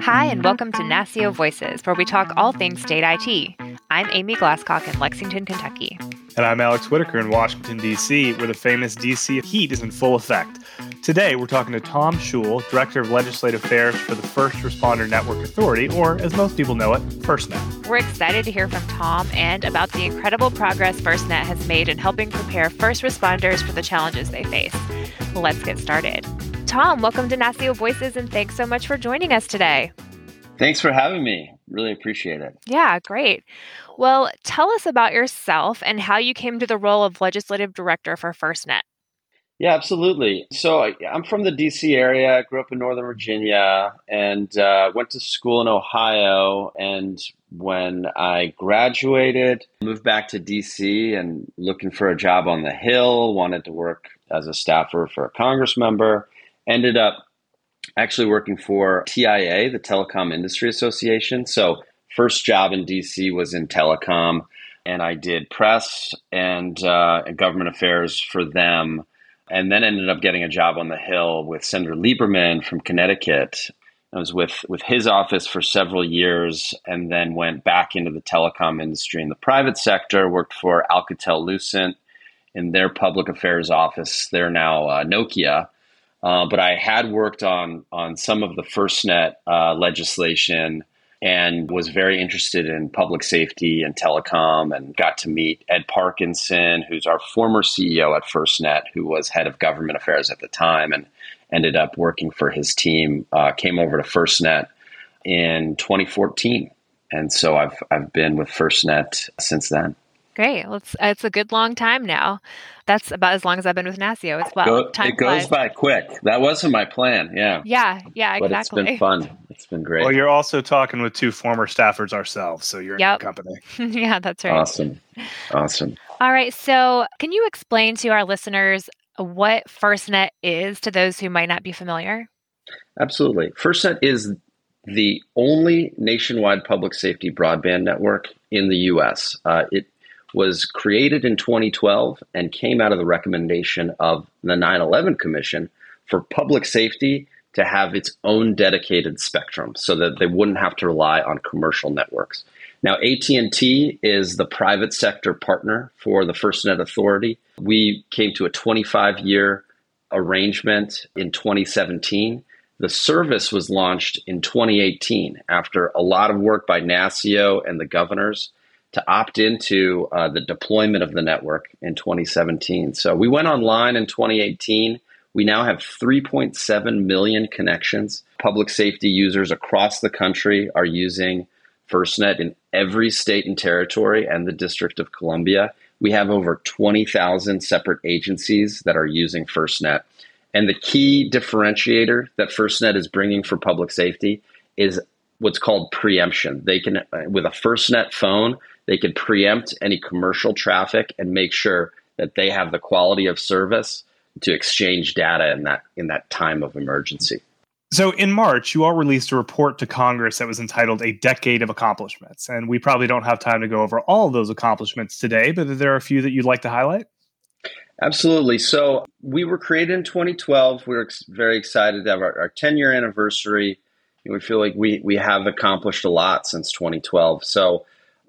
Hi, and welcome to NASCIO Voices, where we talk all things state IT. I'm Amy Glasscock in Lexington, Kentucky. And I'm Alex Whitaker in Washington, D.C., where the famous D.C. heat is in full effect. Today, we're talking to Tom Schul, Director of Legislative Affairs for the First Responder Network Authority, or as most people know it, FirstNet. We're excited to hear from Tom and about the incredible progress FirstNet has made in helping prepare first responders for the challenges they face. Let's get started. Tom, welcome to NASCIO Voices, and thanks so much for joining us today. Thanks for having me. Really appreciate it. Yeah, great. Well, tell us about yourself and how you came to the role of legislative director for FirstNet. Yeah, absolutely. So I'm from the DC area. I grew up in Northern Virginia and uh, went to school in Ohio. And when I graduated, moved back to DC and looking for a job on the Hill, wanted to work as a staffer for a Congress member ended up actually working for TIA, the Telecom Industry Association. So, first job in DC was in telecom, and I did press and, uh, government affairs for them. And then ended up getting a job on the Hill with Senator Lieberman from Connecticut. I was with, with his office for several years and then went back into the telecom industry in the private sector, worked for Alcatel Lucent in their public affairs office. They're now uh, Nokia uh, but I had worked on on some of the FirstNet uh, legislation and was very interested in public safety and telecom and got to meet Ed Parkinson, who's our former CEO at FirstNet, who was head of government affairs at the time and ended up working for his team, uh, came over to FirstNet in 2014. And so I've, I've been with FirstNet since then. Great. Well, it's, it's a good long time now. That's about as long as I've been with NASCIO as well. Go, it goes flies. by quick. That wasn't my plan. Yeah. Yeah. Yeah. Exactly. But exactly. it's been fun. It's been great. Well, you're also talking with two former staffers ourselves, so you're yep. in company. yeah, that's right. Awesome. Awesome. All right. So, can you explain to our listeners what FirstNet is to those who might not be familiar? Absolutely. FirstNet is the only nationwide public safety broadband network in the U.S. Uh, it was created in 2012 and came out of the recommendation of the 9/11 Commission for public safety to have its own dedicated spectrum so that they wouldn't have to rely on commercial networks. Now AT&T is the private sector partner for the FirstNet Authority. We came to a 25-year arrangement in 2017. The service was launched in 2018 after a lot of work by NASCIO and the governors to opt into uh, the deployment of the network in 2017. So we went online in 2018. We now have 3.7 million connections. Public safety users across the country are using FirstNet in every state and territory and the District of Columbia. We have over 20,000 separate agencies that are using FirstNet. And the key differentiator that FirstNet is bringing for public safety is what's called preemption. They can, with a FirstNet phone, they can preempt any commercial traffic and make sure that they have the quality of service to exchange data in that in that time of emergency. So in March, you all released a report to Congress that was entitled A Decade of Accomplishments. And we probably don't have time to go over all of those accomplishments today, but there are a few that you'd like to highlight? Absolutely. So we were created in 2012. We are ex- very excited to have our, our 10 year anniversary. And we feel like we, we have accomplished a lot since 2012. So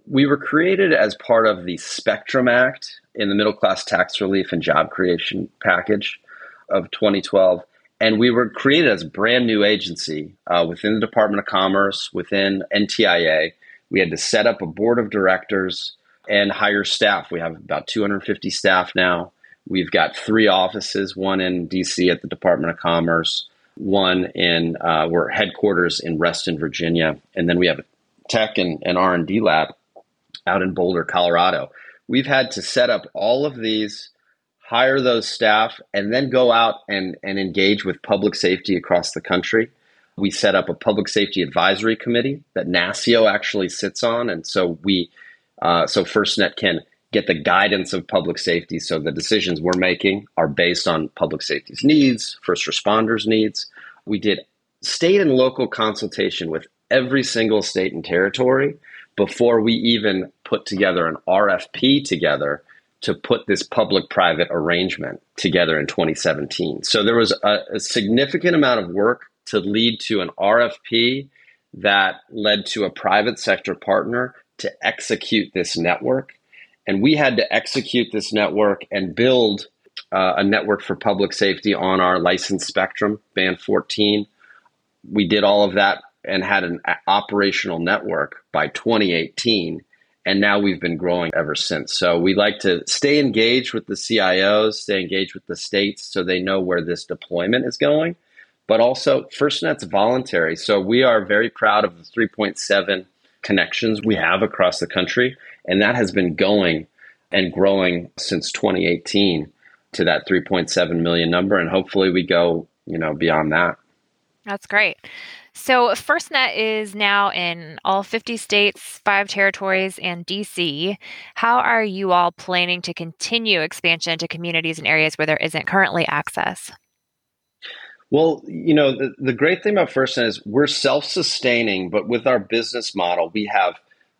we were created as part of the Spectrum Act in the Middle Class Tax Relief and Job Creation Package of 2012. And we were created as a brand new agency uh, within the Department of Commerce, within NTIA. We had to set up a board of directors and hire staff. We have about 250 staff now. We've got three offices, one in DC at the Department of Commerce, one in uh, we're headquarters in Reston, Virginia, and then we have a tech and, and R&D lab out in Boulder, Colorado. We've had to set up all of these, hire those staff, and then go out and, and engage with public safety across the country. We set up a public safety advisory committee that NASCIO actually sits on, and so we, uh, so FirstNet can get the guidance of public safety. So the decisions we're making are based on public safety's needs, first responders' needs. We did state and local consultation with every single state and territory before we even put together an RFP together to put this public private arrangement together in 2017. So there was a, a, significant amount of work to lead to an RFP that led to a private sector partner to execute this network. And we had to execute this network and build uh, a network for public safety on our licensed spectrum, band 14. We did all of that and had an operational network by 2018 and now we've been growing ever since. So we like to stay engaged with the CIOs, stay engaged with the states so they know where this deployment is going. But also, FirstNet's voluntary. So we are very proud of the 3.7 connections we have across the country. And that has been going and growing since 2018 to that 3.7 million number. And hopefully we go, you know, beyond that. That's great. So, FirstNet is now in all 50 states, five territories, and DC. How are you all planning to continue expansion to communities and areas where there isn't currently access? Well, you know, the, the great thing about FirstNet is we're self sustaining, but with our business model, we have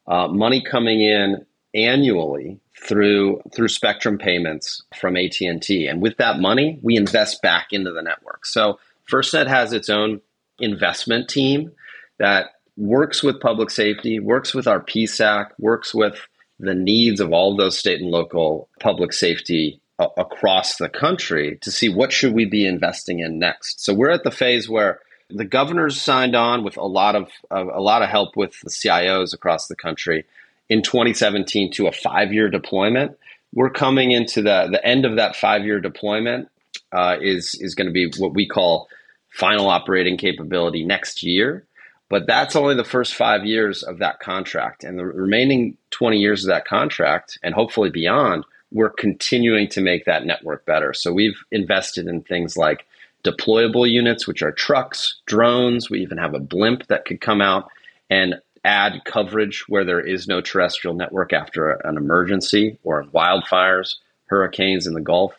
uh, money coming in annually through through spectrum payments from AT&T and with that money we invest back into the network. So FirstNet has its own investment team that works with public safety, works with our PSAC, works with the needs of all of those state and local public safety uh, across the country to see what should we be investing in next. So we're at the phase where the governors signed on with a lot of a lot of help with the CIOs across the country in 2017 to a five-year deployment. We're coming into the the end of that five-year deployment uh, is is going to be what we call final operating capability next year. But that's only the first five years of that contract. And the remaining 20 years of that contract, and hopefully beyond, we're continuing to make that network better. So we've invested in things like deployable units, which are trucks, drones. We even have a blimp that could come out and add coverage where there is no terrestrial network after an emergency or wildfires, hurricanes in the Gulf.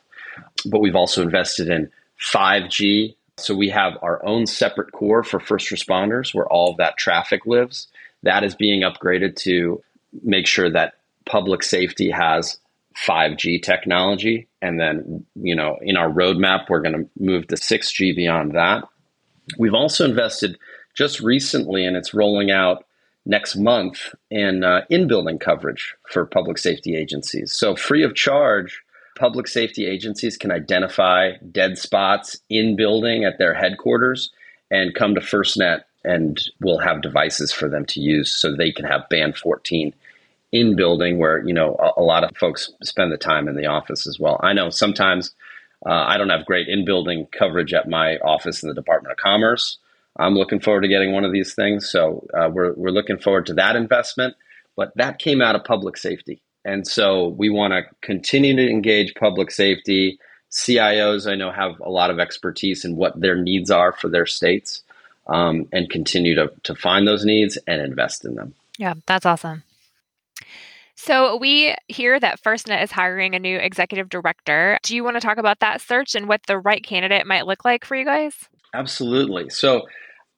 But we've also invested in 5G so we have our own separate core for first responders where all of that traffic lives. That is being upgraded to make sure that public safety has 5G technology. And then, you know, in our roadmap, we're going to move to 6G beyond that. We've also invested just recently, and it's rolling out next month in uh, in building coverage for public safety agencies. So, free of charge, public safety agencies can identify dead spots in building at their headquarters and come to FirstNet and we'll have devices for them to use so they can have band 14 in building where you know a, a lot of folks spend the time in the office as well. I know sometimes uh, I don't have great in building coverage at my office in the Department of Commerce. I'm looking forward to getting one of these things, so uh, we're we're looking forward to that investment. But that came out of public safety. And so we want to continue to engage public safety. CIOs, I know, have a lot of expertise in what their needs are for their states um, and continue to, to find those needs and invest in them. Yeah, that's awesome. So, we hear that FirstNet is hiring a new executive director. Do you want to talk about that search and what the right candidate might look like for you guys? Absolutely. So,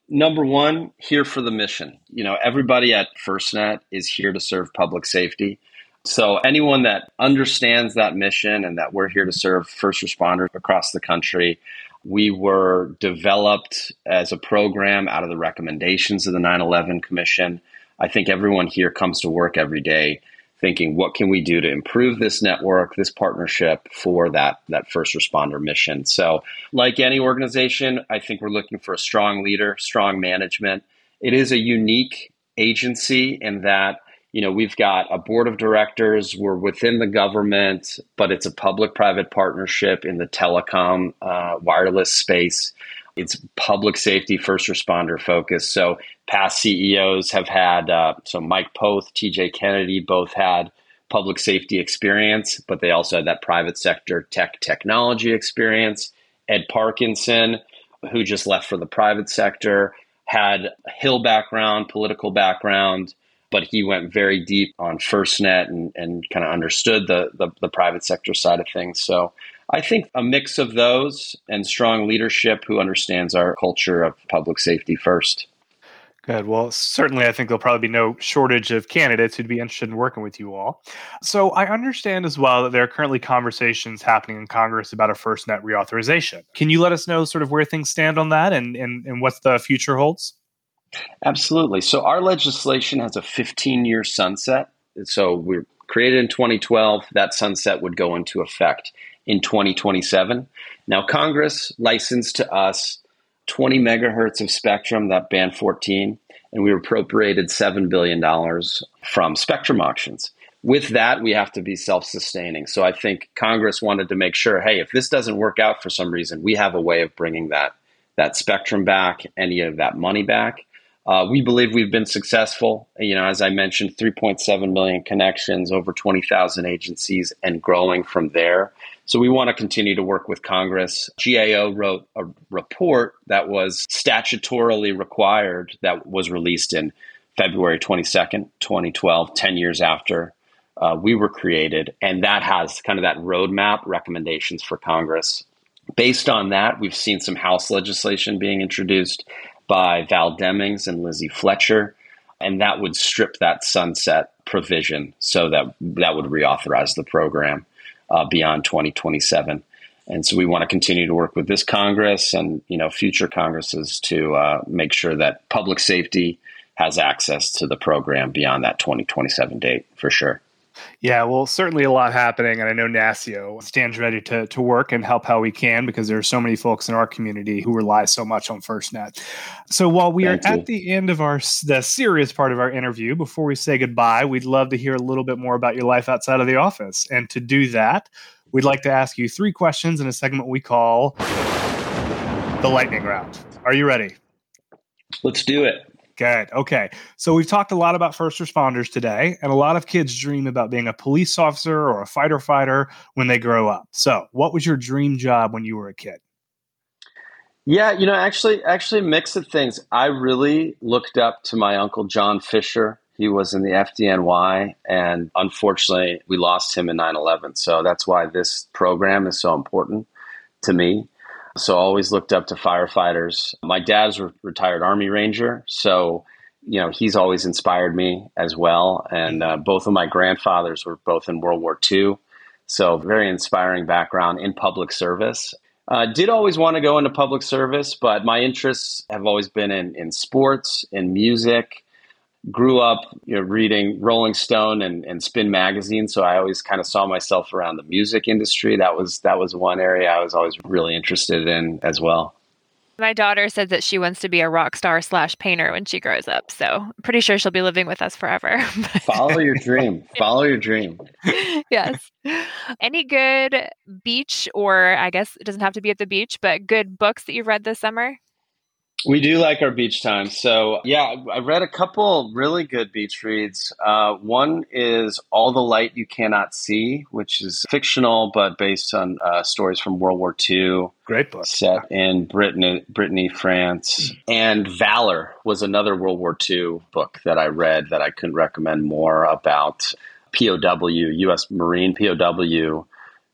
number one, here for the mission. You know, everybody at FirstNet is here to serve public safety. So, anyone that understands that mission and that we're here to serve first responders across the country, we were developed as a program out of the recommendations of the 9 11 Commission. I think everyone here comes to work every day thinking, what can we do to improve this network, this partnership for that, that first responder mission? So, like any organization, I think we're looking for a strong leader, strong management. It is a unique agency in that you know, we've got a board of directors. We're within the government, but it's a public-private partnership in the telecom uh, wireless space. It's public safety, first responder focus. So past CEOs have had. Uh, so Mike Poth, T.J. Kennedy, both had public safety experience, but they also had that private sector tech technology experience. Ed Parkinson, who just left for the private sector, had Hill background, political background but he went very deep on FirstNet and, and kind of understood the, the, the private sector side of things. So I think a mix of those and strong leadership who understands our culture of public safety first. Good. Well, certainly, I think there'll probably be no shortage of candidates who'd be interested in working with you all. So, I understand as well that there are currently conversations happening in Congress about a FirstNet reauthorization. Can you let us know sort of where things stand on that and, and, and what the future holds? Absolutely. So, our legislation has a 15 year sunset. So, we're created in 2012. That sunset would go into effect in 2027. Now, Congress licensed to us 20 megahertz of spectrum, that band 14, and we appropriated $7 billion from spectrum auctions. With that, we have to be self sustaining. So I think Congress wanted to make sure hey, if this doesn't work out for some reason, we have a way of bringing that, that spectrum back, any of that money back. Uh, we believe we've been successful. You know, as I mentioned, 3.7 million connections, over 20,000 agencies, and growing from there. So we want to continue to work with Congress. GAO wrote a report that was statutorily required that was released in February 22nd, 2012, 10 years after uh, we were created. And that has kind of that roadmap recommendations for Congress. Based on that, we've seen some House legislation being introduced by Val Demings and Lizzie Fletcher. And that would strip that sunset provision so that that would reauthorize the program uh, beyond 2027. And so we want to continue to work with this Congress and you know future Congresses to uh, make sure that public safety has access to the program beyond that 2027 date for sure. Yeah, well, certainly a lot happening, and I know NASCIO stands ready to to work and help how we can because there are so many folks in our community who rely so much on FirstNet. So while we Thank are you. at the end of our the serious part of our interview, before we say goodbye, we'd love to hear a little bit more about your life outside of the office, and to do that, we'd like to ask you three questions in a segment we call the lightning round. Are you ready? Let's do it. Good. Okay. So we've talked a lot about first responders today, and a lot of kids dream about being a police officer or a fighter fighter when they grow up. So, what was your dream job when you were a kid? Yeah, you know, actually, actually, mix of things. I really looked up to my uncle John Fisher. He was in the FDNY, and unfortunately, we lost him in 9 11. So that's why this program is so important to me. So I always looked up to firefighters. My dad's a retired Army Ranger, so you know he's always inspired me as well. And uh, both of my grandfathers were both in World War II, so very inspiring background in public service. Uh, did always want to go into public service, but my interests have always been in, in sports, in music, grew up you know, reading Rolling Stone and, and Spin magazine, so I always kind of saw myself around the music industry. That was that was one area I was always really interested in as well. My daughter said that she wants to be a rock star slash painter when she grows up. So I'm pretty sure she'll be living with us forever. Follow your dream. Follow your dream. yes. Any good beach, or I guess it doesn't have to be at the beach, but good books that you've read this summer? We do like our beach time. So, yeah, I read a couple really good beach reads. Uh, one is All the Light You Cannot See, which is fictional but based on uh, stories from World War II. Great book. Set in Brittany, Brittany, France. And Valor was another World War II book that I read that I couldn't recommend more about POW, U.S. Marine POW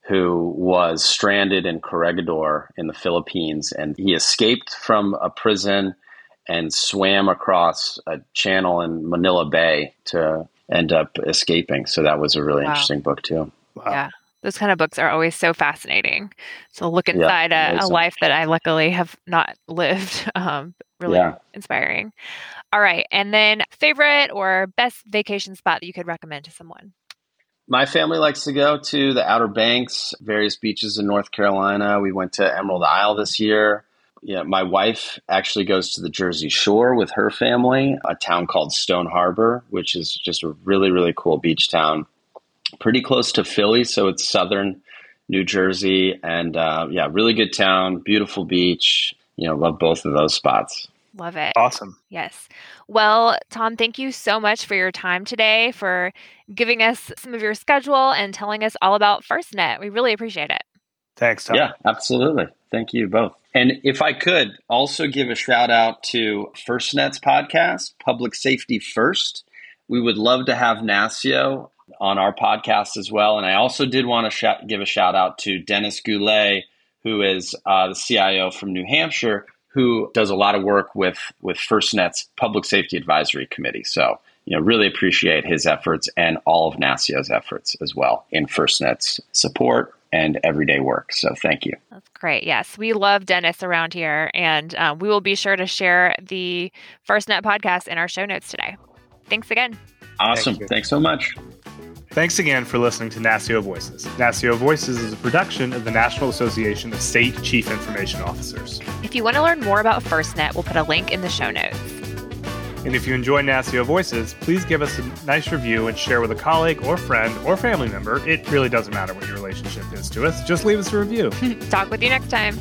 who was stranded in Corregidor in the Philippines. And he escaped from a prison and swam across a channel in Manila Bay to end up escaping. So that was a really wow. interesting book, too. Wow. Yeah. Those kind of books are always so fascinating. So look inside yeah, a, a life that I luckily have not lived. Um, really yeah. inspiring. All right. And then favorite or best vacation spot that you could recommend to someone? My family likes to go to the Outer Banks, various beaches in North Carolina. We went to Emerald Isle this year. Yeah, my wife actually goes to the Jersey Shore with her family, a town called Stone Harbor, which is just a really, really cool beach town. Pretty close to Philly, so it's southern New Jersey. And uh, yeah, really good town, beautiful beach. You know, love both of those spots. Love it. Awesome. Yes. Well, Tom, thank you so much for your time today, for giving us some of your schedule and telling us all about FirstNet. We really appreciate it. Thanks, Tom. Yeah, absolutely. Thank you both. And if I could also give a shout out to FirstNet's podcast, Public Safety First. We would love to have NASCIO on our podcast as well. And I also did want to sh- give a shout out to Denis Goulet, who is uh, the CIO from New Hampshire, who does a lot of work with, with FirstNet's Public Safety Advisory Committee. So, you know, really appreciate his efforts and all of NASCIO's efforts as well in FirstNet's support and everyday work. So thank you. That's great. Yes, we love Denis around here, and uh, we will be sure to share the FirstNet podcast in our show notes today. Thanks again. Awesome. Thank Thanks so much. Thanks again for listening to NASCIO Voices. NASCIO Voices is a production of the National Association of State Chief Information Officers. If you want to learn more about FirstNet, we'll put a link in the show notes. And if you enjoy NASCIO Voices, please give us a nice review and share with a colleague or friend or family member. It really doesn't matter what your relationship is to us. Just leave us a review. Talk with you next time.